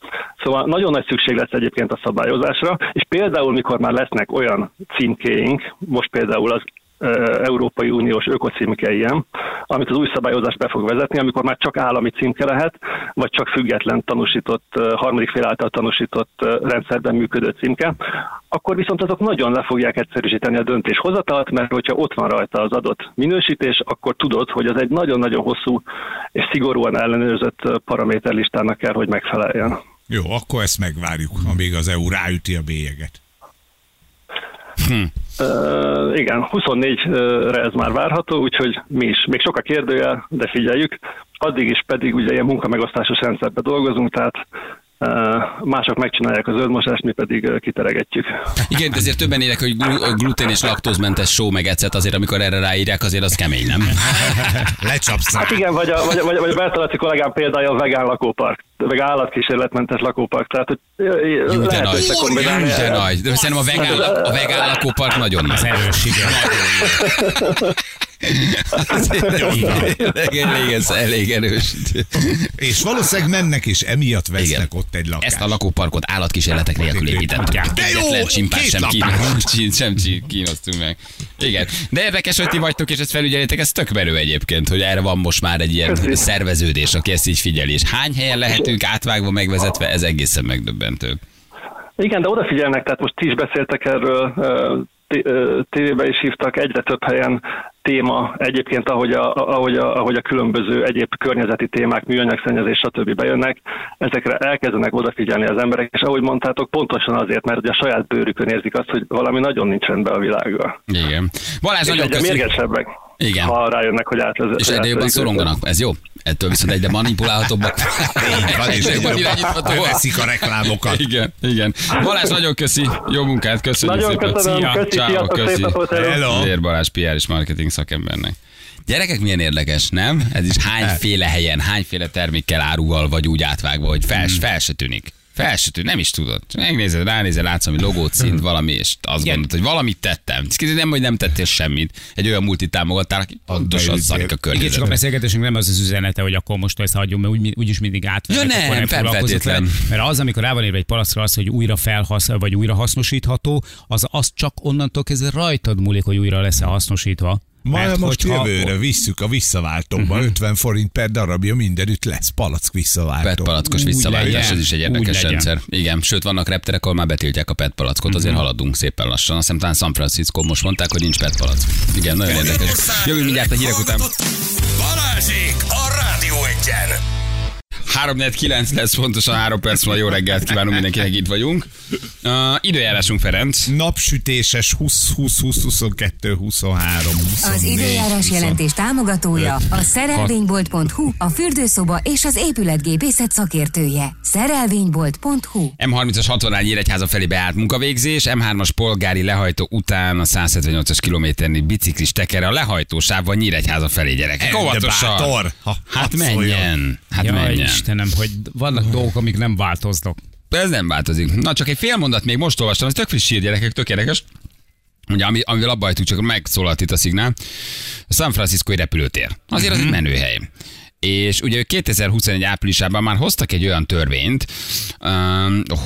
Speaker 5: Szóval nagyon nagy szükség lesz egyébként a szabályozásra, és például, mikor már lesznek olyan címkéink, most például az Európai Uniós ökocímke ilyen, amit az új szabályozás be fog vezetni, amikor már csak állami címke lehet, vagy csak független tanúsított, harmadik fél által tanúsított rendszerben működő címke, akkor viszont azok nagyon le fogják egyszerűsíteni a döntéshozatalt, mert hogyha ott van rajta az adott minősítés, akkor tudod, hogy az egy nagyon-nagyon hosszú és szigorúan ellenőrzött paraméterlistának kell, hogy megfeleljen.
Speaker 3: Jó, akkor ezt megvárjuk, amíg az EU ráüti a bélyeget.
Speaker 5: Uh, igen, 24-re ez már várható, úgyhogy mi is. Még sok a kérdőjel, de figyeljük. Addig is pedig ugye ilyen munkamegosztásos rendszerben dolgozunk, tehát mások megcsinálják a zöldmosást, mi pedig kiteregetjük.
Speaker 2: Igen, de azért többen élek, hogy glu- glutén és laktózmentes só meg ecet, azért amikor erre ráírják, azért az kemény, nem?
Speaker 3: Lecsapsz.
Speaker 5: Hát igen, vagy a, vagy, a- vagy, a- vagy a Bertolacsi kollégám példája a vegán lakópark, vagy állatkísérletmentes lakópark, tehát hogy
Speaker 2: Jó, de nagy. Jó, de nagy. De szerintem a vegán, a vegán lakópark nagyon nagy.
Speaker 4: Az erős, igen.
Speaker 2: Elég, elég, ez elég erős.
Speaker 3: És valószínűleg mennek, és emiatt vesznek
Speaker 2: Igen.
Speaker 3: ott egy lakást.
Speaker 2: Ezt a lakóparkot állatkísérletek nélkül építettük.
Speaker 3: De jó,
Speaker 2: Egyetlen csimpás
Speaker 3: két
Speaker 2: sem, kínos, sem kínoztunk meg. Igen. De érdekes, hogy ti vagytok, és ezt felügyelitek, ez tök merő egyébként, hogy erre van most már egy ilyen
Speaker 5: Köszi.
Speaker 2: szerveződés, aki ezt így figyeli. És hány helyen lehetünk átvágva, megvezetve, ez egészen megdöbbentő.
Speaker 5: Igen, de odafigyelnek, tehát most ti is beszéltek erről, tévébe is hívtak, egyre több helyen téma egyébként, ahogy a, ahogy a, ahogy a különböző egyéb környezeti témák, műanyagszennyezés, stb. bejönnek, ezekre elkezdenek odafigyelni az emberek, és ahogy mondtátok, pontosan azért, mert ugye a saját bőrükön érzik azt, hogy valami nagyon nincs rendben a világgal.
Speaker 2: Igen. Balázs, nagyon köszönjük. Igen.
Speaker 5: ha rájönnek, hogy átvezet.
Speaker 2: És egyre jobban szoronganak. Ez jó? Ettől viszont egyre manipulálhatóbbak.
Speaker 3: Van, és
Speaker 2: Egyre jobban irányíthatóak.
Speaker 3: Veszik a reklámokat.
Speaker 2: Igen, igen. Balázs, nagyon köszi. Jó munkát, köszönjük
Speaker 5: Nagyon
Speaker 2: szépen.
Speaker 5: köszönöm,
Speaker 2: Szia.
Speaker 5: köszi,
Speaker 2: Ciao, köszi.
Speaker 5: hello.
Speaker 2: Zér Balázs, PR és marketing szakembernek. Gyerekek, milyen érdekes, nem? Ez is hányféle helyen, hányféle termékkel áruval vagy úgy átvágva, hogy fel, fel se tűnik. Felsütő, nem is tudod. Megnézed, ránézel, látsz, ami logót szint, valami, és azt
Speaker 4: Igen.
Speaker 2: gondolod, hogy valamit tettem. Nem, hogy nem tettél semmit. Egy olyan multit támogattál, aki pontosan szarik a
Speaker 4: Igen, csak a beszélgetésünk nem az az üzenete, hogy akkor most ezt hagyjuk, mert úgy, úgyis mindig átvennek,
Speaker 2: Ja, nem, nem feltétlen.
Speaker 4: vele. Mert az, amikor rá van írva egy palackra az, hogy újra felhasz, vagy újra hasznosítható, az, az csak onnantól kezdve rajtad múlik, hogy újra lesz-e hasznosítva.
Speaker 3: Ma
Speaker 4: Mert
Speaker 3: most
Speaker 4: hogyha-
Speaker 3: jövőre visszük a visszaváltóba,
Speaker 2: Mhm.
Speaker 3: 50 forint per darabja mindenütt lesz palack visszaváltó.
Speaker 2: PET palackos visszaváltás, ez is egy érdekes rendszer. Igen, sőt, vannak repterek, ahol már betiltják a PET palackot, azért haladunk szépen lassan. Azt hiszem, talán San Francisco most mondták, hogy nincs PET palack. Igen, nagyon érdekes. Jövő mindjárt a hírek után.
Speaker 1: Balázsék a Rádió Egyen!
Speaker 2: 349 lesz pontosan 3 perc múlva. Jó reggelt kívánunk mindenkinek, itt vagyunk. Uh, időjárásunk Ferenc.
Speaker 3: Napsütéses 20, 20, 20, 22, 23, 24.
Speaker 6: Az időjárás jelentés támogatója a szerelvénybolt.hu, a fürdőszoba és az épületgépészet szakértője. Szerelvénybolt.hu
Speaker 2: M30-as 60 Nyíregyháza felé beállt munkavégzés, M3-as polgári lehajtó után a 178-as kilométerni biciklis tekere a lehajtósávban Nyíregyháza felé gyerekek.
Speaker 3: De
Speaker 2: Óvatosan! Hát menjen! Hát
Speaker 4: Jaj,
Speaker 2: menjen!
Speaker 4: Istenem, hogy vannak dolgok, amik nem változnak.
Speaker 2: Ez nem változik. Na, csak egy fél mondat még most olvastam, ez tök friss hír, gyerekek, tök érdekes. Ugye, ami, amivel abba hagytuk, csak megszólalt itt a szignál. A San Franciscoi repülőtér. Azért az egy menőhely. És ugye 2021 áprilisában már hoztak egy olyan törvényt,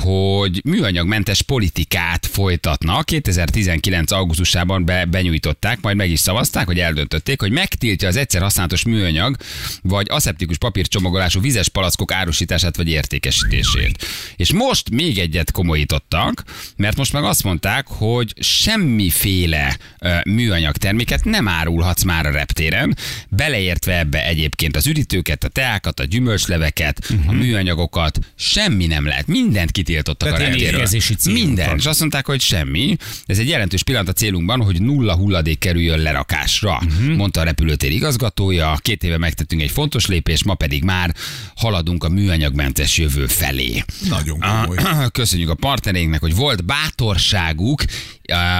Speaker 2: hogy műanyagmentes politikát folytatnak. 2019. augusztusában be, benyújtották, majd meg is szavazták, hogy eldöntötték, hogy megtiltja az egyszer használatos műanyag vagy aszeptikus papírcsomagolású vizes palackok árusítását vagy értékesítését. És most még egyet komolyítottak, mert most meg azt mondták, hogy semmiféle műanyag terméket nem árulhatsz már a reptéren, beleértve ebbe egyébként az üdítőket, a teákat, a gyümölcsleveket, uh-huh. a műanyagokat, semmi nem lehet. Mindent kitiltottak
Speaker 4: Tehát
Speaker 2: a reptéről. Minden. És azt mondták, hogy semmi. Ez egy jelentős pillanat a célunkban, hogy nulla hulladék kerüljön lerakásra, uh-huh. mondta a repülőtér igazgatója. Két éve megtettünk egy fontos lépést, ma pedig már haladunk a műanyagmentes jövő felé.
Speaker 3: Nagyon komoly.
Speaker 2: Köszönjük a partnereinknek, hogy volt bátorságuk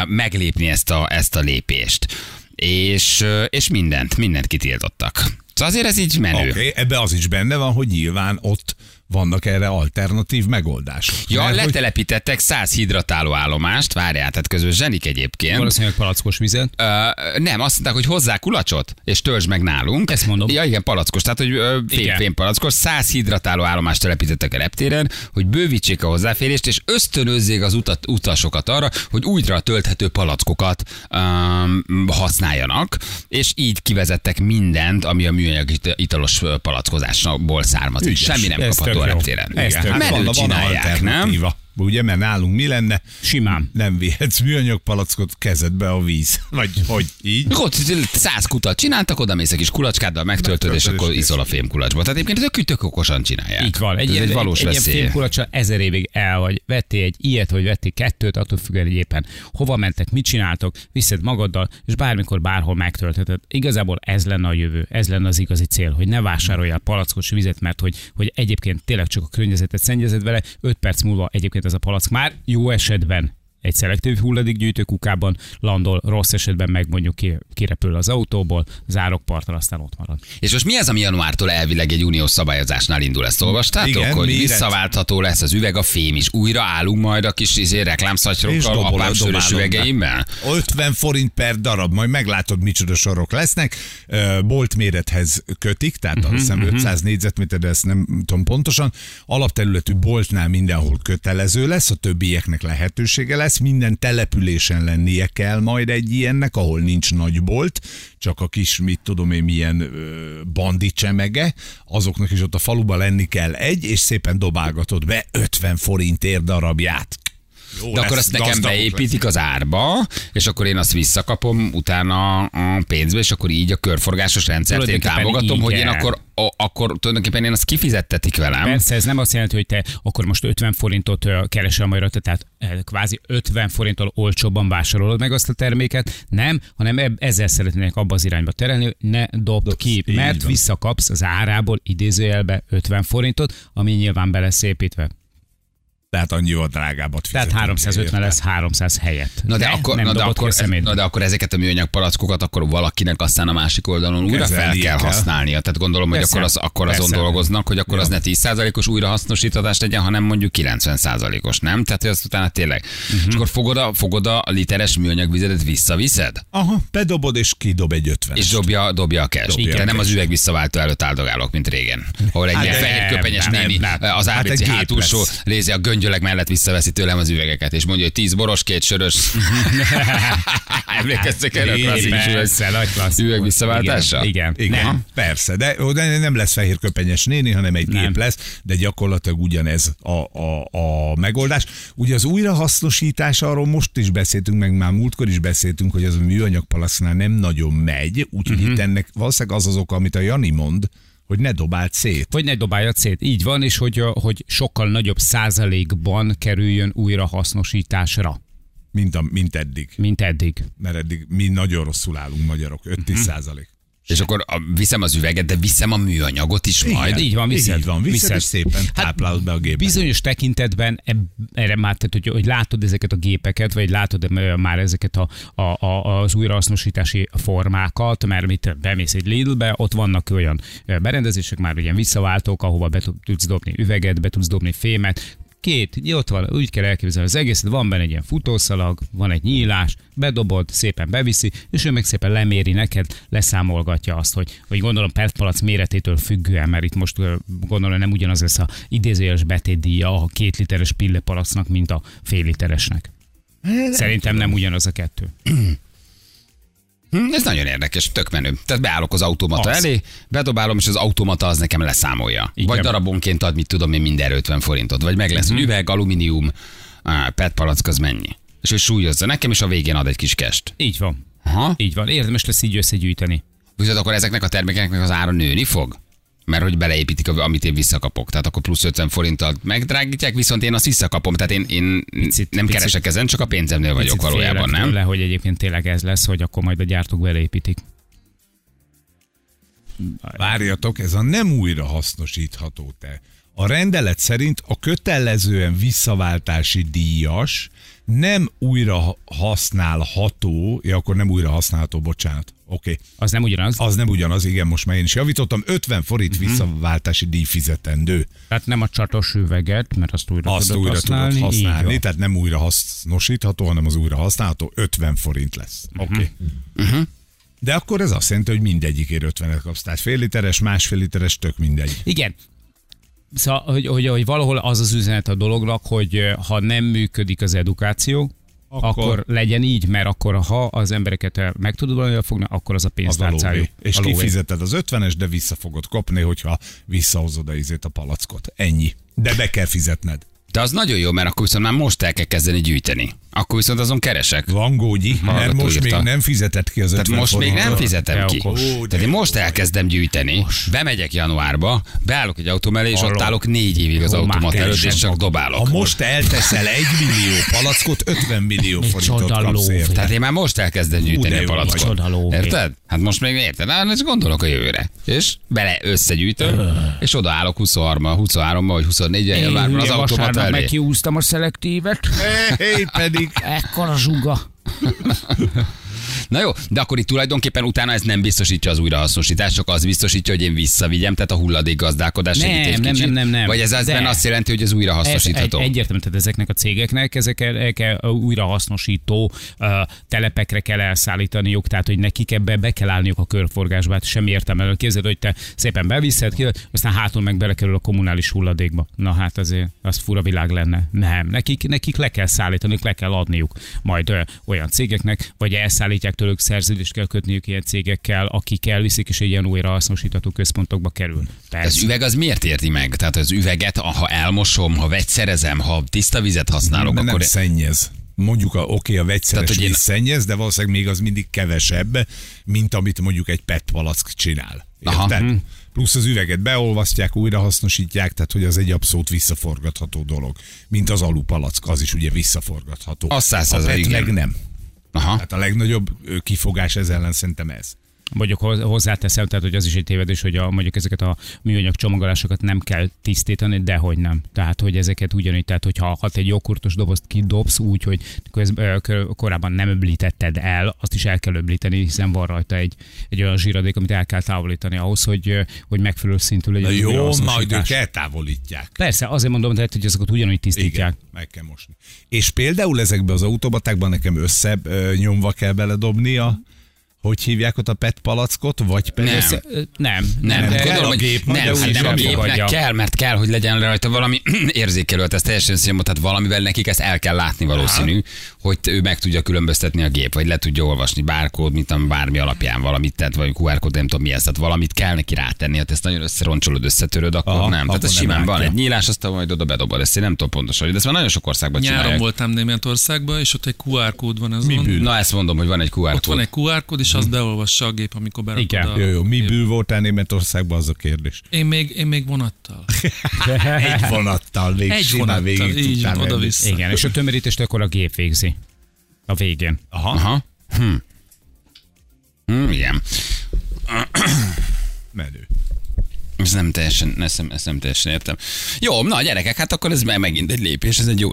Speaker 2: meglépni ezt a, ezt a lépést. És, és mindent, mindent kitiltottak. Szóval azért ez így menő.
Speaker 3: Okay, ebbe az is benne van, hogy nyilván ott vannak erre alternatív megoldások.
Speaker 2: Ja,
Speaker 3: Mert
Speaker 2: letelepítettek 100 hidratáló állomást, várjál, tehát közben zsenik egyébként.
Speaker 4: Valószínűleg palackos vizet.
Speaker 2: Ö, nem, azt mondták, hogy hozzá kulacsot, és töltsd meg nálunk.
Speaker 4: Ezt mondom.
Speaker 2: Ja, igen, palackos, tehát hogy ö, fém, palackos, 100 hidratáló állomást telepítettek a reptéren, hogy bővítsék a hozzáférést, és ösztönözzék az utat, utasokat arra, hogy újra tölthető palackokat um, használjanak, és így kivezettek mindent, ami a műanyag it- italos palackozásból származik.
Speaker 3: Ügyes.
Speaker 2: Semmi nem kapható. Reptéren.
Speaker 4: Ez
Speaker 2: Igen,
Speaker 4: tök
Speaker 2: hát menő
Speaker 3: van, van
Speaker 2: csinálják, nem?
Speaker 3: Ugye, mert nálunk mi lenne?
Speaker 4: Simán.
Speaker 3: Nem vihetsz műanyag palackot kezedbe a víz. Vagy hogy így?
Speaker 2: Ott száz kutat csináltak, oda mész egy kis kulacskáddal, megtöltöd, és
Speaker 3: Megtöltöd,
Speaker 2: akkor
Speaker 3: és
Speaker 2: iszol a fémkulacsba. Tehát egyébként tök, tök okosan csinálják.
Speaker 4: Így van. Egy, ilyen,
Speaker 2: egy valós
Speaker 4: egy, egy ilyen fémkulacsal ezer évig el vagy. Vettél egy ilyet, vagy vettél kettőt, attól függően, hogy éppen hova mentek, mit csináltok, viszed magaddal, és bármikor, bárhol megtöltheted. Igazából ez lenne a jövő, ez lenne az igazi cél, hogy ne vásároljál palackos vizet, mert hogy, hogy egyébként tényleg csak a környezetet szennyezed vele, 5 perc múlva egyébként ez a palack. Már jó esetben egy szelektív hulladékgyűjtő kukában landol, rossz esetben meg mondjuk ki, kirepül az autóból, zárok partra, aztán ott marad.
Speaker 2: És most mi az, ami januártól elvileg egy uniós szabályozásnál indul? Ezt olvastátok?
Speaker 3: Igen,
Speaker 2: hogy visszaváltható lesz az üveg, a fém is. Újra állunk majd a kis izé, reklámszatyrokkal, apám sörös üvegeimmel?
Speaker 3: 50 forint per darab, majd meglátod, micsoda sorok lesznek. Bolt mérethez kötik, tehát uh-huh, azt hiszem 500 négyzetméter, de ezt nem tudom pontosan. Alapterületű boltnál mindenhol kötelező lesz, a többieknek lehetősége lesz. Minden településen lennie kell majd egy ilyennek, ahol nincs nagy bolt, csak a kis, mit tudom én, milyen ö, bandi csemege, azoknak is ott a faluban lenni kell egy, és szépen dobálgatod be 50 forintért darabját. Jó
Speaker 2: De akkor
Speaker 3: lesz,
Speaker 2: azt nekem beépítik az árba, és akkor én azt visszakapom utána a pénzbe, és akkor így a körforgásos rendszert én támogatom, hogy én akkor, a, akkor tulajdonképpen én azt kifizettetik velem.
Speaker 4: Persze, ez nem azt jelenti, hogy te akkor most 50 forintot keresel majd rajta, tehát kvázi 50 forinttól olcsóbban vásárolod meg azt a terméket, nem, hanem ezzel szeretnének abba az irányba terelni, hogy ne dobd ki,
Speaker 3: így
Speaker 4: mert
Speaker 3: van.
Speaker 4: visszakapsz az árából idézőjelbe 50 forintot, ami nyilván be lesz építve.
Speaker 3: Tehát annyival drágábbat
Speaker 4: Tehát
Speaker 3: fizetünk
Speaker 4: 350
Speaker 3: érte.
Speaker 4: lesz 300 helyett.
Speaker 2: Na de,
Speaker 4: Ne,
Speaker 2: akkor,
Speaker 4: nem
Speaker 2: na, de akkor, na de akkor ezeket a műanyag palackokat akkor valakinek aztán a másik oldalon újra fel kell
Speaker 3: kell.
Speaker 2: használnia. Tehát gondolom, hogy akkor, az, akkor azon
Speaker 4: persze.
Speaker 2: dolgoznak, hogy akkor az
Speaker 3: Ja.
Speaker 2: ne 10%-os újrahasznosítatást legyen, hanem mondjuk 90%-os, nem? Tehát hogy azt utána tényleg.
Speaker 3: Mhm.
Speaker 2: És akkor fogod a, fogod a literes műanyag vizedet, visszaviszed?
Speaker 3: Aha, bedobod és kidob egy 50
Speaker 2: És dobja, dobja a cash.
Speaker 3: Dobja
Speaker 2: De
Speaker 3: a
Speaker 2: nem az üveg visszaváltó előtt áldogálok, mint régen. Ahol egy
Speaker 3: Hát
Speaker 2: ilyen fehér köpenyes néni az
Speaker 3: Hát
Speaker 2: ABC
Speaker 3: gép
Speaker 2: hátulsó rézi a göngyöleg mellett visszaveszi tőlem az üvegeket, és mondja, hogy 10 boros, két sörös. Emlékeztek erre a klasszikus üveg, üveg visszaváltása?
Speaker 4: Igen, igen.
Speaker 3: Igen,
Speaker 4: Nem.
Speaker 3: persze, de, de nem lesz fehér köpenyes néni, hanem egy
Speaker 4: Nem.
Speaker 3: gép lesz, de gyakorlatilag ugyanez a, a, a megoldás. Ugye az újrahasznosítás, arról most is beszéltünk, meg már múltkor is beszéltünk, hogy az a műanyag palasznál nem nagyon megy, úgyhogy uh-huh. itt ennek valószínűleg az az oka, amit a Jani mond, hogy ne dobáld szét.
Speaker 4: Hogy ne dobálja szét. Így van, és hogy, hogy sokkal nagyobb százalékban kerüljön újra hasznosításra,
Speaker 3: Mint, a, mint eddig.
Speaker 4: mint eddig.
Speaker 3: Mert eddig mi nagyon rosszul állunk magyarok, 5-10 százalék.
Speaker 2: És akkor a, viszem az üveget, de viszem a műanyagot is majd.
Speaker 4: így van, viszed.
Speaker 3: Így van, viszed,
Speaker 4: Viszed.
Speaker 3: és szépen táplálod be a gépbe.
Speaker 4: Bizonyos tekintetben erre már, tehát, hogy, hogy látod ezeket a gépeket, vagy látod ö, már ezeket a, a, a, az újrahasznosítási formákat, mert mit bemész egy Lidlbe, ott vannak olyan ö, berendezések, már ilyen visszaváltók, ahova be tud- tudsz dobni üveget, be tudsz dobni fémet, Két, ott van, úgy kell elképzelni az egészet, van benne egy ilyen futószalag, van egy nyílás, bedobod, szépen beviszi, és ő meg szépen leméri neked, leszámolgatja azt, hogy, hogy gondolom percpalac méretétől függően, mert itt most gondolom nem ugyanaz lesz a idézőjeles betétdíja a két literes pillepalacnak, mint a fél literesnek. Szerintem nem ugyanaz a kettő.
Speaker 2: Hm, ez nagyon érdekes, tök menő. Tehát beállok az automata
Speaker 4: Az.
Speaker 2: elé, bedobálom, és az automata az nekem leszámolja.
Speaker 4: Igen.
Speaker 2: Vagy darabonként ad, mit tudom én, minden 50 forintot. Vagy meg lesz uh-huh. üveg, alumínium, á, PET palack, az mennyi. És ő súlyozza nekem, és a végén ad egy kis kest.
Speaker 4: Így van.
Speaker 2: Aha.
Speaker 4: Így van. Érdemes lesz így összegyűjteni.
Speaker 2: Viszont akkor ezeknek a termékeknek az ára nőni fog? Mert hogy beleépítik, amit én visszakapok. Tehát akkor plusz 50 forinttal megdrágítják, viszont én azt visszakapom. Tehát én, én
Speaker 4: Picit-
Speaker 2: nem
Speaker 4: picit-
Speaker 2: keresek ezen, csak a pénzemnél vagyok valójában, nem?
Speaker 4: Tőle, hogy egyébként tényleg ez lesz, hogy akkor majd a gyártók beleépítik.
Speaker 3: Várjatok, ez a nem újra hasznosítható te. A rendelet szerint a kötelezően visszaváltási díjas nem újra használható, ja akkor nem újra használható, bocsánat. Oké. Okay.
Speaker 4: Az nem ugyanaz.
Speaker 3: Az nem ugyanaz, igen, most már én is javítottam. 50 forint
Speaker 4: Mhm.
Speaker 3: visszaváltási díj fizetendő.
Speaker 4: Tehát nem a csatos üveget, mert azt újra
Speaker 3: Azt
Speaker 4: tudod
Speaker 3: újra
Speaker 4: használni.
Speaker 3: tudod használni, tehát nem újra hasznosítható, hanem az újra használható 50 forint lesz. Oké. Okay. De akkor ez azt jelenti, hogy mindegyikért 50-et kapsz. Tehát fél literes, másfél literes, tök mindegy.
Speaker 4: Igen. Szóval, hogy, hogy, hogy valahol az az üzenet a dolognak, hogy eh, ha nem működik az edukáció, akkor,
Speaker 3: Akkor-
Speaker 4: legyen így, mert akkor ha az embereket meg tudod valamivel fogni, akkor az a pénztárcájuk.
Speaker 3: És
Speaker 4: a
Speaker 3: kifizeted az 50-es, de vissza fogod kapni, hogyha visszahozod a izét a palackot. Ennyi. De be kell fizetned.
Speaker 2: De az nagyon jó, mert akkor viszont már most el kell kezdeni gyűjteni. Akkor viszont azon keresek.
Speaker 3: Van gógyi, mert most
Speaker 2: írta.
Speaker 3: még nem fizetett ki az 50
Speaker 2: Tehát most még nem fizetem
Speaker 4: De
Speaker 2: ki.
Speaker 4: okos.
Speaker 2: Tehát én most elkezdem gyűjteni, bemegyek januárba, beállok egy autó mellé, és ott
Speaker 4: Hallom.
Speaker 2: állok négy évig az automat előtt, és csak dobálok.
Speaker 3: Ha most elteszel egy millió palackot, 50 millió forintot kapsz érte.
Speaker 2: Tehát én már most elkezdem gyűjteni
Speaker 3: de
Speaker 2: a palackot. Érted? Hát most még érted? Hát most gondolok a jövőre. És bele összegyűjtöm, és odaállok 23 23 vagy 24 januárban az
Speaker 4: Én
Speaker 2: automat
Speaker 4: vasárnap
Speaker 2: elé.
Speaker 4: megkiúztam a szelektívet.
Speaker 3: Hey, pedig
Speaker 4: Ekkora zsuga.
Speaker 2: Na jó, de akkor itt tulajdonképpen utána ez nem biztosítja az újrahasznosítást, csak az biztosítja, hogy én visszavigyem, tehát a hulladék gazdálkodás
Speaker 4: Nem,
Speaker 2: segít egy
Speaker 4: nem,
Speaker 2: kicsit.
Speaker 4: nem, nem, nem.
Speaker 2: Vagy ez az
Speaker 4: De.
Speaker 2: benne azt jelenti, hogy ez
Speaker 4: Ez
Speaker 2: újrahasznosítható.
Speaker 4: egy, egyértelmű, tehát ezeknek a cégeknek ezeket el kell újra hasznosító uh, telepekre kell elszállítaniuk, tehát hogy nekik ebbe be kell állniuk a körforgásba, hát semmi értelme. Képzeld, hogy te szépen beviszed ki, aztán hátul meg belekerül a kommunális hulladékba. Na hát azért az fura világ lenne. Nem, nekik, nekik le kell szállítaniuk, le kell adniuk majd ö, olyan cégeknek, vagy elszállítják tőlük, szerződést kell kötniük ilyen cégekkel, akik elviszik, és egy ilyen újra hasznosítható központokba kerül.
Speaker 2: Az
Speaker 4: Persze.
Speaker 2: üveg az miért érti meg? Tehát az üveget, ha elmosom, ha vegyszerezem, ha tiszta vizet használok,
Speaker 3: nem,
Speaker 2: akkor...
Speaker 3: nem szennyez. Mondjuk, a, oké, a vegyszeres
Speaker 2: Tehát, hogy én-
Speaker 3: szennyez, de valószínűleg még az mindig kevesebb, mint amit mondjuk egy PET palack csinál.
Speaker 2: Aha.
Speaker 3: Érted?
Speaker 2: Hm.
Speaker 3: Plusz az üveget beolvasztják, újra hasznosítják, tehát hogy az egy abszolút visszaforgatható dolog. Mint az alupalack, az is ugye visszaforgatható.
Speaker 2: Az száz
Speaker 3: a PET meg nem.
Speaker 2: Aha.
Speaker 3: Hát a legnagyobb kifogás ez ellen szerintem ez.
Speaker 4: Mondjuk hoz- hozzáteszem, tehát hogy az is egy tévedés, hogy a, mondjuk ezeket a műanyag csomagolásokat nem kell tisztítani, de hogy nem. Tehát, hogy ezeket ugyanígy, tehát hogyha ha egy joghurtos dobozt kidobsz úgy, hogy köz, korábban nem öblítetted el, azt is el kell öblíteni, hiszen van rajta egy, egy olyan zsíradék, amit el kell távolítani ahhoz, hogy, hogy megfelelő szintű legyen.
Speaker 3: Na jó, majd ők eltávolítják.
Speaker 4: Persze, azért mondom, tehát, hogy ezeket ugyanúgy tisztítják.
Speaker 3: Igen, meg kell mosni. És például ezekbe az automatákban nekem össze nyomva kell beledobni a, hogy hívják ott a PET palackot, vagy pedig...
Speaker 2: Nem.
Speaker 4: Nem,
Speaker 2: Nem,
Speaker 3: Nem, kell
Speaker 2: gondolom,
Speaker 3: a gép,
Speaker 2: nem, hát nem a gépnek kell, mert kell, hogy legyen rajta valami érzékelő, hát ez teljesen színmond, tehát valamivel nekik ezt el kell látni valószínű, hogy ő meg tudja különböztetni a gép, vagy le tudja olvasni bárkód, mint tudom, bármi alapján valamit, tehát vagy QR kód, nem tudom mi ez, tehát valamit kell neki rátenni, hát ezt nagyon összeroncsolod, összetöröd, akkor
Speaker 3: Aha,
Speaker 2: nem. Tehát ez simán van
Speaker 3: látja.
Speaker 2: egy nyílás, aztán majd oda bedobod, ezt én nem tudom pontosan, de ezt már nagyon sok országban
Speaker 7: Nyáron
Speaker 2: csinálják.
Speaker 7: voltam Németországban, és ott egy QR kód van azon.
Speaker 2: Na ezt mondom, hogy van egy QR
Speaker 7: Ott van
Speaker 2: kód.
Speaker 7: egy QR kód, és azt beolvassa a gép, amikor berakod
Speaker 4: Igen.
Speaker 7: a...
Speaker 3: Jó, jó, mi bűn voltál Németországban, az a kérdés.
Speaker 7: Én még, én még vonattal.
Speaker 3: Egy vonattal, végig
Speaker 7: Egy vonattal,
Speaker 3: végig
Speaker 7: így oda-vissza.
Speaker 4: Igen, és a tömörítést akkor a gép végzi. A végén.
Speaker 3: Aha.
Speaker 2: Aha. Hm. Hm, igen.
Speaker 3: Menő.
Speaker 2: Ez nem teljesen, ezt nem, ezt nem teljesen értem. Jó, na gyerekek, hát akkor ez megint egy lépés, ez egy jó,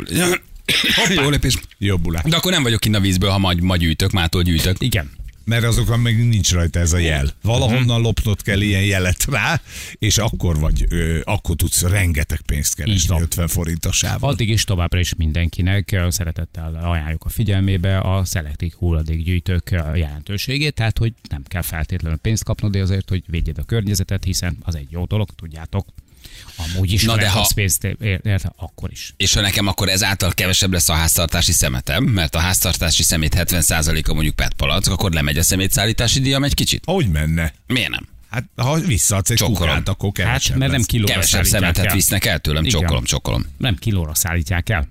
Speaker 2: jó lépés.
Speaker 3: Jobbulás.
Speaker 2: De akkor nem vagyok kint a vízből, ha ma, ma gyűjtök, mától gyűjtök.
Speaker 4: Igen.
Speaker 3: Mert azokon még nincs rajta ez a jel. Valahonnan lopnod kell ilyen jelet rá, és akkor vagy, ö, akkor tudsz rengeteg pénzt keresni
Speaker 4: van.
Speaker 3: 50 forintosával.
Speaker 4: Addig is továbbra is mindenkinek szeretettel ajánljuk a figyelmébe a szelektív hulladékgyűjtők jelentőségét, tehát hogy nem kell feltétlenül pénzt kapnod azért, hogy védjed a környezetet, hiszen az egy jó dolog, tudjátok. Amúgy is,
Speaker 2: Na de ha-
Speaker 4: pénzt, ér- érte, akkor is.
Speaker 2: És ha nekem akkor ezáltal kevesebb lesz a háztartási szemetem, mert a háztartási szemét 70%-a mondjuk PET palack, akkor lemegy a szemétszállítási díjam egy kicsit.
Speaker 3: Hogy menne?
Speaker 2: Miért nem?
Speaker 3: Hát ha visszaadsz egy kukát, akkor kevesebb
Speaker 4: Hát, mert nem kilóra
Speaker 2: Kevesebb szemetet
Speaker 4: el.
Speaker 2: visznek el tőlem,
Speaker 4: Igen.
Speaker 2: csokkolom, csokkolom.
Speaker 4: Nem kilóra szállítják el.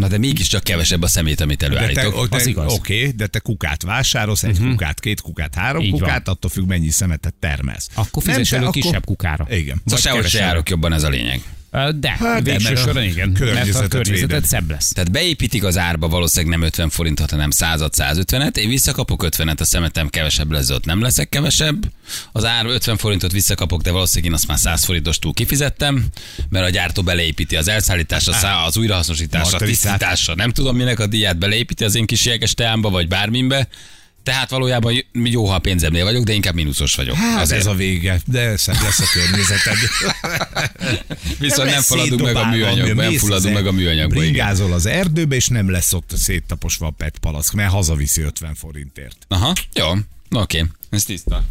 Speaker 2: Na de mégiscsak kevesebb a szemét, amit
Speaker 3: De te,
Speaker 2: előállítok.
Speaker 3: te,
Speaker 4: az igaz.
Speaker 3: Oké, de te kukát vásárolsz, egy kukát, két kukát, három
Speaker 4: Így van.
Speaker 3: kukát, attól függ mennyi szemetet termelsz.
Speaker 4: Akkor fizes elő
Speaker 3: akkor-
Speaker 4: kisebb kukára.
Speaker 3: Igen.
Speaker 2: Szóval sehogy se járok jobban, ez a lényeg.
Speaker 4: De,
Speaker 3: Hát de,
Speaker 4: végső
Speaker 3: mert a
Speaker 4: soron igen, mert a
Speaker 3: környezetet
Speaker 4: környezetet szebb lesz.
Speaker 2: Tehát beépítik az árba valószínűleg nem 50 forintot, hanem 100 150-et, én visszakapok 50-et, a szemetem kevesebb lesz, ott nem leszek kevesebb. Az ár 50 forintot visszakapok, de valószínűleg én azt már 100 forintos túl kifizettem, mert a gyártó beleépíti az elszállításra, szá- az újrahasznosításra,
Speaker 3: Matricát.
Speaker 2: tisztításra, nem tudom minek a díját beleépíti az én kis teámba, vagy bármimbe. Tehát valójában jó, ha a pénzemnél vagyok, de inkább mínuszos vagyok.
Speaker 3: Hát
Speaker 2: Azért.
Speaker 3: ez a vége, de szebb lesz a környezeted.
Speaker 2: Viszont nem
Speaker 3: lesz
Speaker 2: fulladunk meg a műanyagba, nem fulladunk meg a műanyagba. igen.
Speaker 3: Bringázol az erdőbe, és nem lesz ott széttaposva a PET palack, mert hazaviszi 50 forintért.
Speaker 2: Aha, jó, oké, ez tiszta.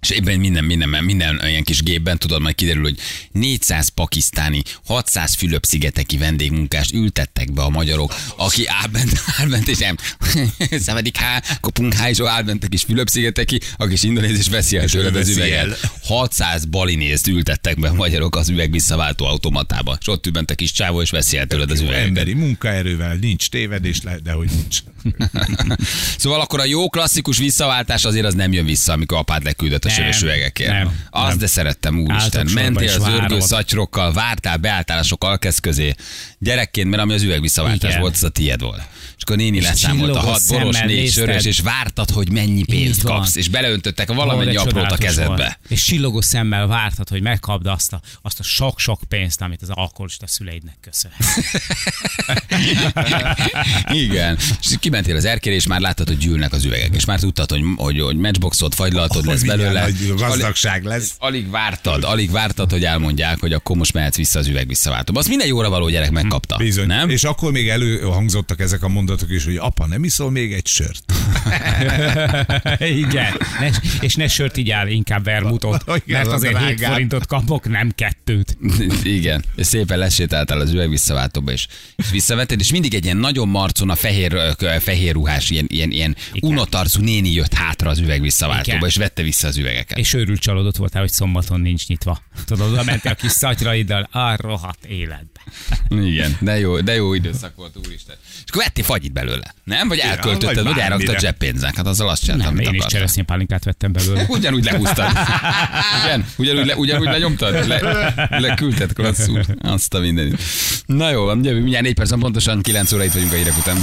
Speaker 2: És ebben minden, minden, minden ilyen kis gépben tudod, majd kiderül, hogy 400 pakisztáni, 600 Fülöp-szigeteki vendégmunkást ültettek be a magyarok, aki álbent, álbent és nem. Szabadik há, kopunk há, és álbent a kis Fülöp-szigeteki, a kis indonéz, és veszi el tőled az üveget.
Speaker 3: el.
Speaker 2: 600 balinézt ültettek be a magyarok az üveg visszaváltó automatába. És ott ül bent a kis csávó, és veszi el tőled az üveget.
Speaker 3: emberi munkaerővel nincs tévedés, de hogy nincs.
Speaker 2: Szóval akkor a jó klasszikus visszaváltás azért az nem jön vissza, amikor apád leküldött a
Speaker 4: Nem,
Speaker 2: sörös üvegekért.
Speaker 4: nem,
Speaker 2: Az
Speaker 4: nem.
Speaker 2: de szerettem, úristen. Mentél az
Speaker 4: várod.
Speaker 2: szatyrokkal, vártál, beálltál a sok alkesz közé. Gyerekként, mert ami az üveg visszaváltás volt, az a tied volt. És akkor néni leszámolta
Speaker 4: csillogó
Speaker 2: hat boros, négy sörös, és vártad, hogy mennyi pénzt kapsz. És beleöntöttek valamennyi aprót a kezedbe.
Speaker 4: volt. És csillogó szemmel vártad, hogy megkapd azt a, azt a sok-sok pénzt, amit az alkoholista szüleidnek köszönhet.
Speaker 2: Igen. És kimentél az erkére, és már láttad, hogy gyűlnek az üvegek. És már tudtad, hogy, hogy, hogy matchboxot, fagylaltod lesz
Speaker 3: Hogy
Speaker 2: belőle.
Speaker 3: nagy
Speaker 2: És alig-
Speaker 3: gazdagság lesz.
Speaker 2: Alig vártad, alig vártad, hogy elmondják, hogy akkor most mehetsz vissza az üveg visszaváltóba. Azt minden jóra való gyerek megkapta.
Speaker 3: Bizony.
Speaker 2: Nem?
Speaker 3: És akkor még előhangzottak ezek a mondatok is, hogy apa, nem iszol még egy sört?
Speaker 4: Igen. Ne, és ne sört így áll, inkább vermutot. Mert
Speaker 3: az
Speaker 4: azért 7
Speaker 3: drágább.
Speaker 4: forintot kapok, nem kettőt.
Speaker 2: Igen. És szépen lesétáltál az üveg visszaváltóba, és, és visszavetted, és mindig egy ilyen nagyon marcon a fehér, fehér ruhás, ilyen, ilyen, ilyen unotarcú néni jött hátra az üveg visszaváltóba,
Speaker 4: Igen.
Speaker 2: és vette vissza az üvegeket.
Speaker 4: És őrült csalódott voltál, hogy szombaton nincs nyitva. Tudod, oda mentél a kis szatyraiddal, a rohadt életbe.
Speaker 2: Igen, de jó, de jó időszak volt, úristen. És akkor vettél fagyit belőle, nem? Vagy elköltötted,
Speaker 3: vagy
Speaker 2: elraktad zseppénzek. Hát azzal azt csináltam,
Speaker 4: Nem, én is
Speaker 2: akartál.
Speaker 4: cseresznyépálinkát vettem belőle.
Speaker 2: Ugyanúgy lehúztad. Igen? Ugyanúgy, le, ugyanúgy lenyomtad? Le, leküldted klasszul. Azt a mindenit. Na jó, mindjárt 4 percen pontosan 9 óra itt vagyunk a hírek után.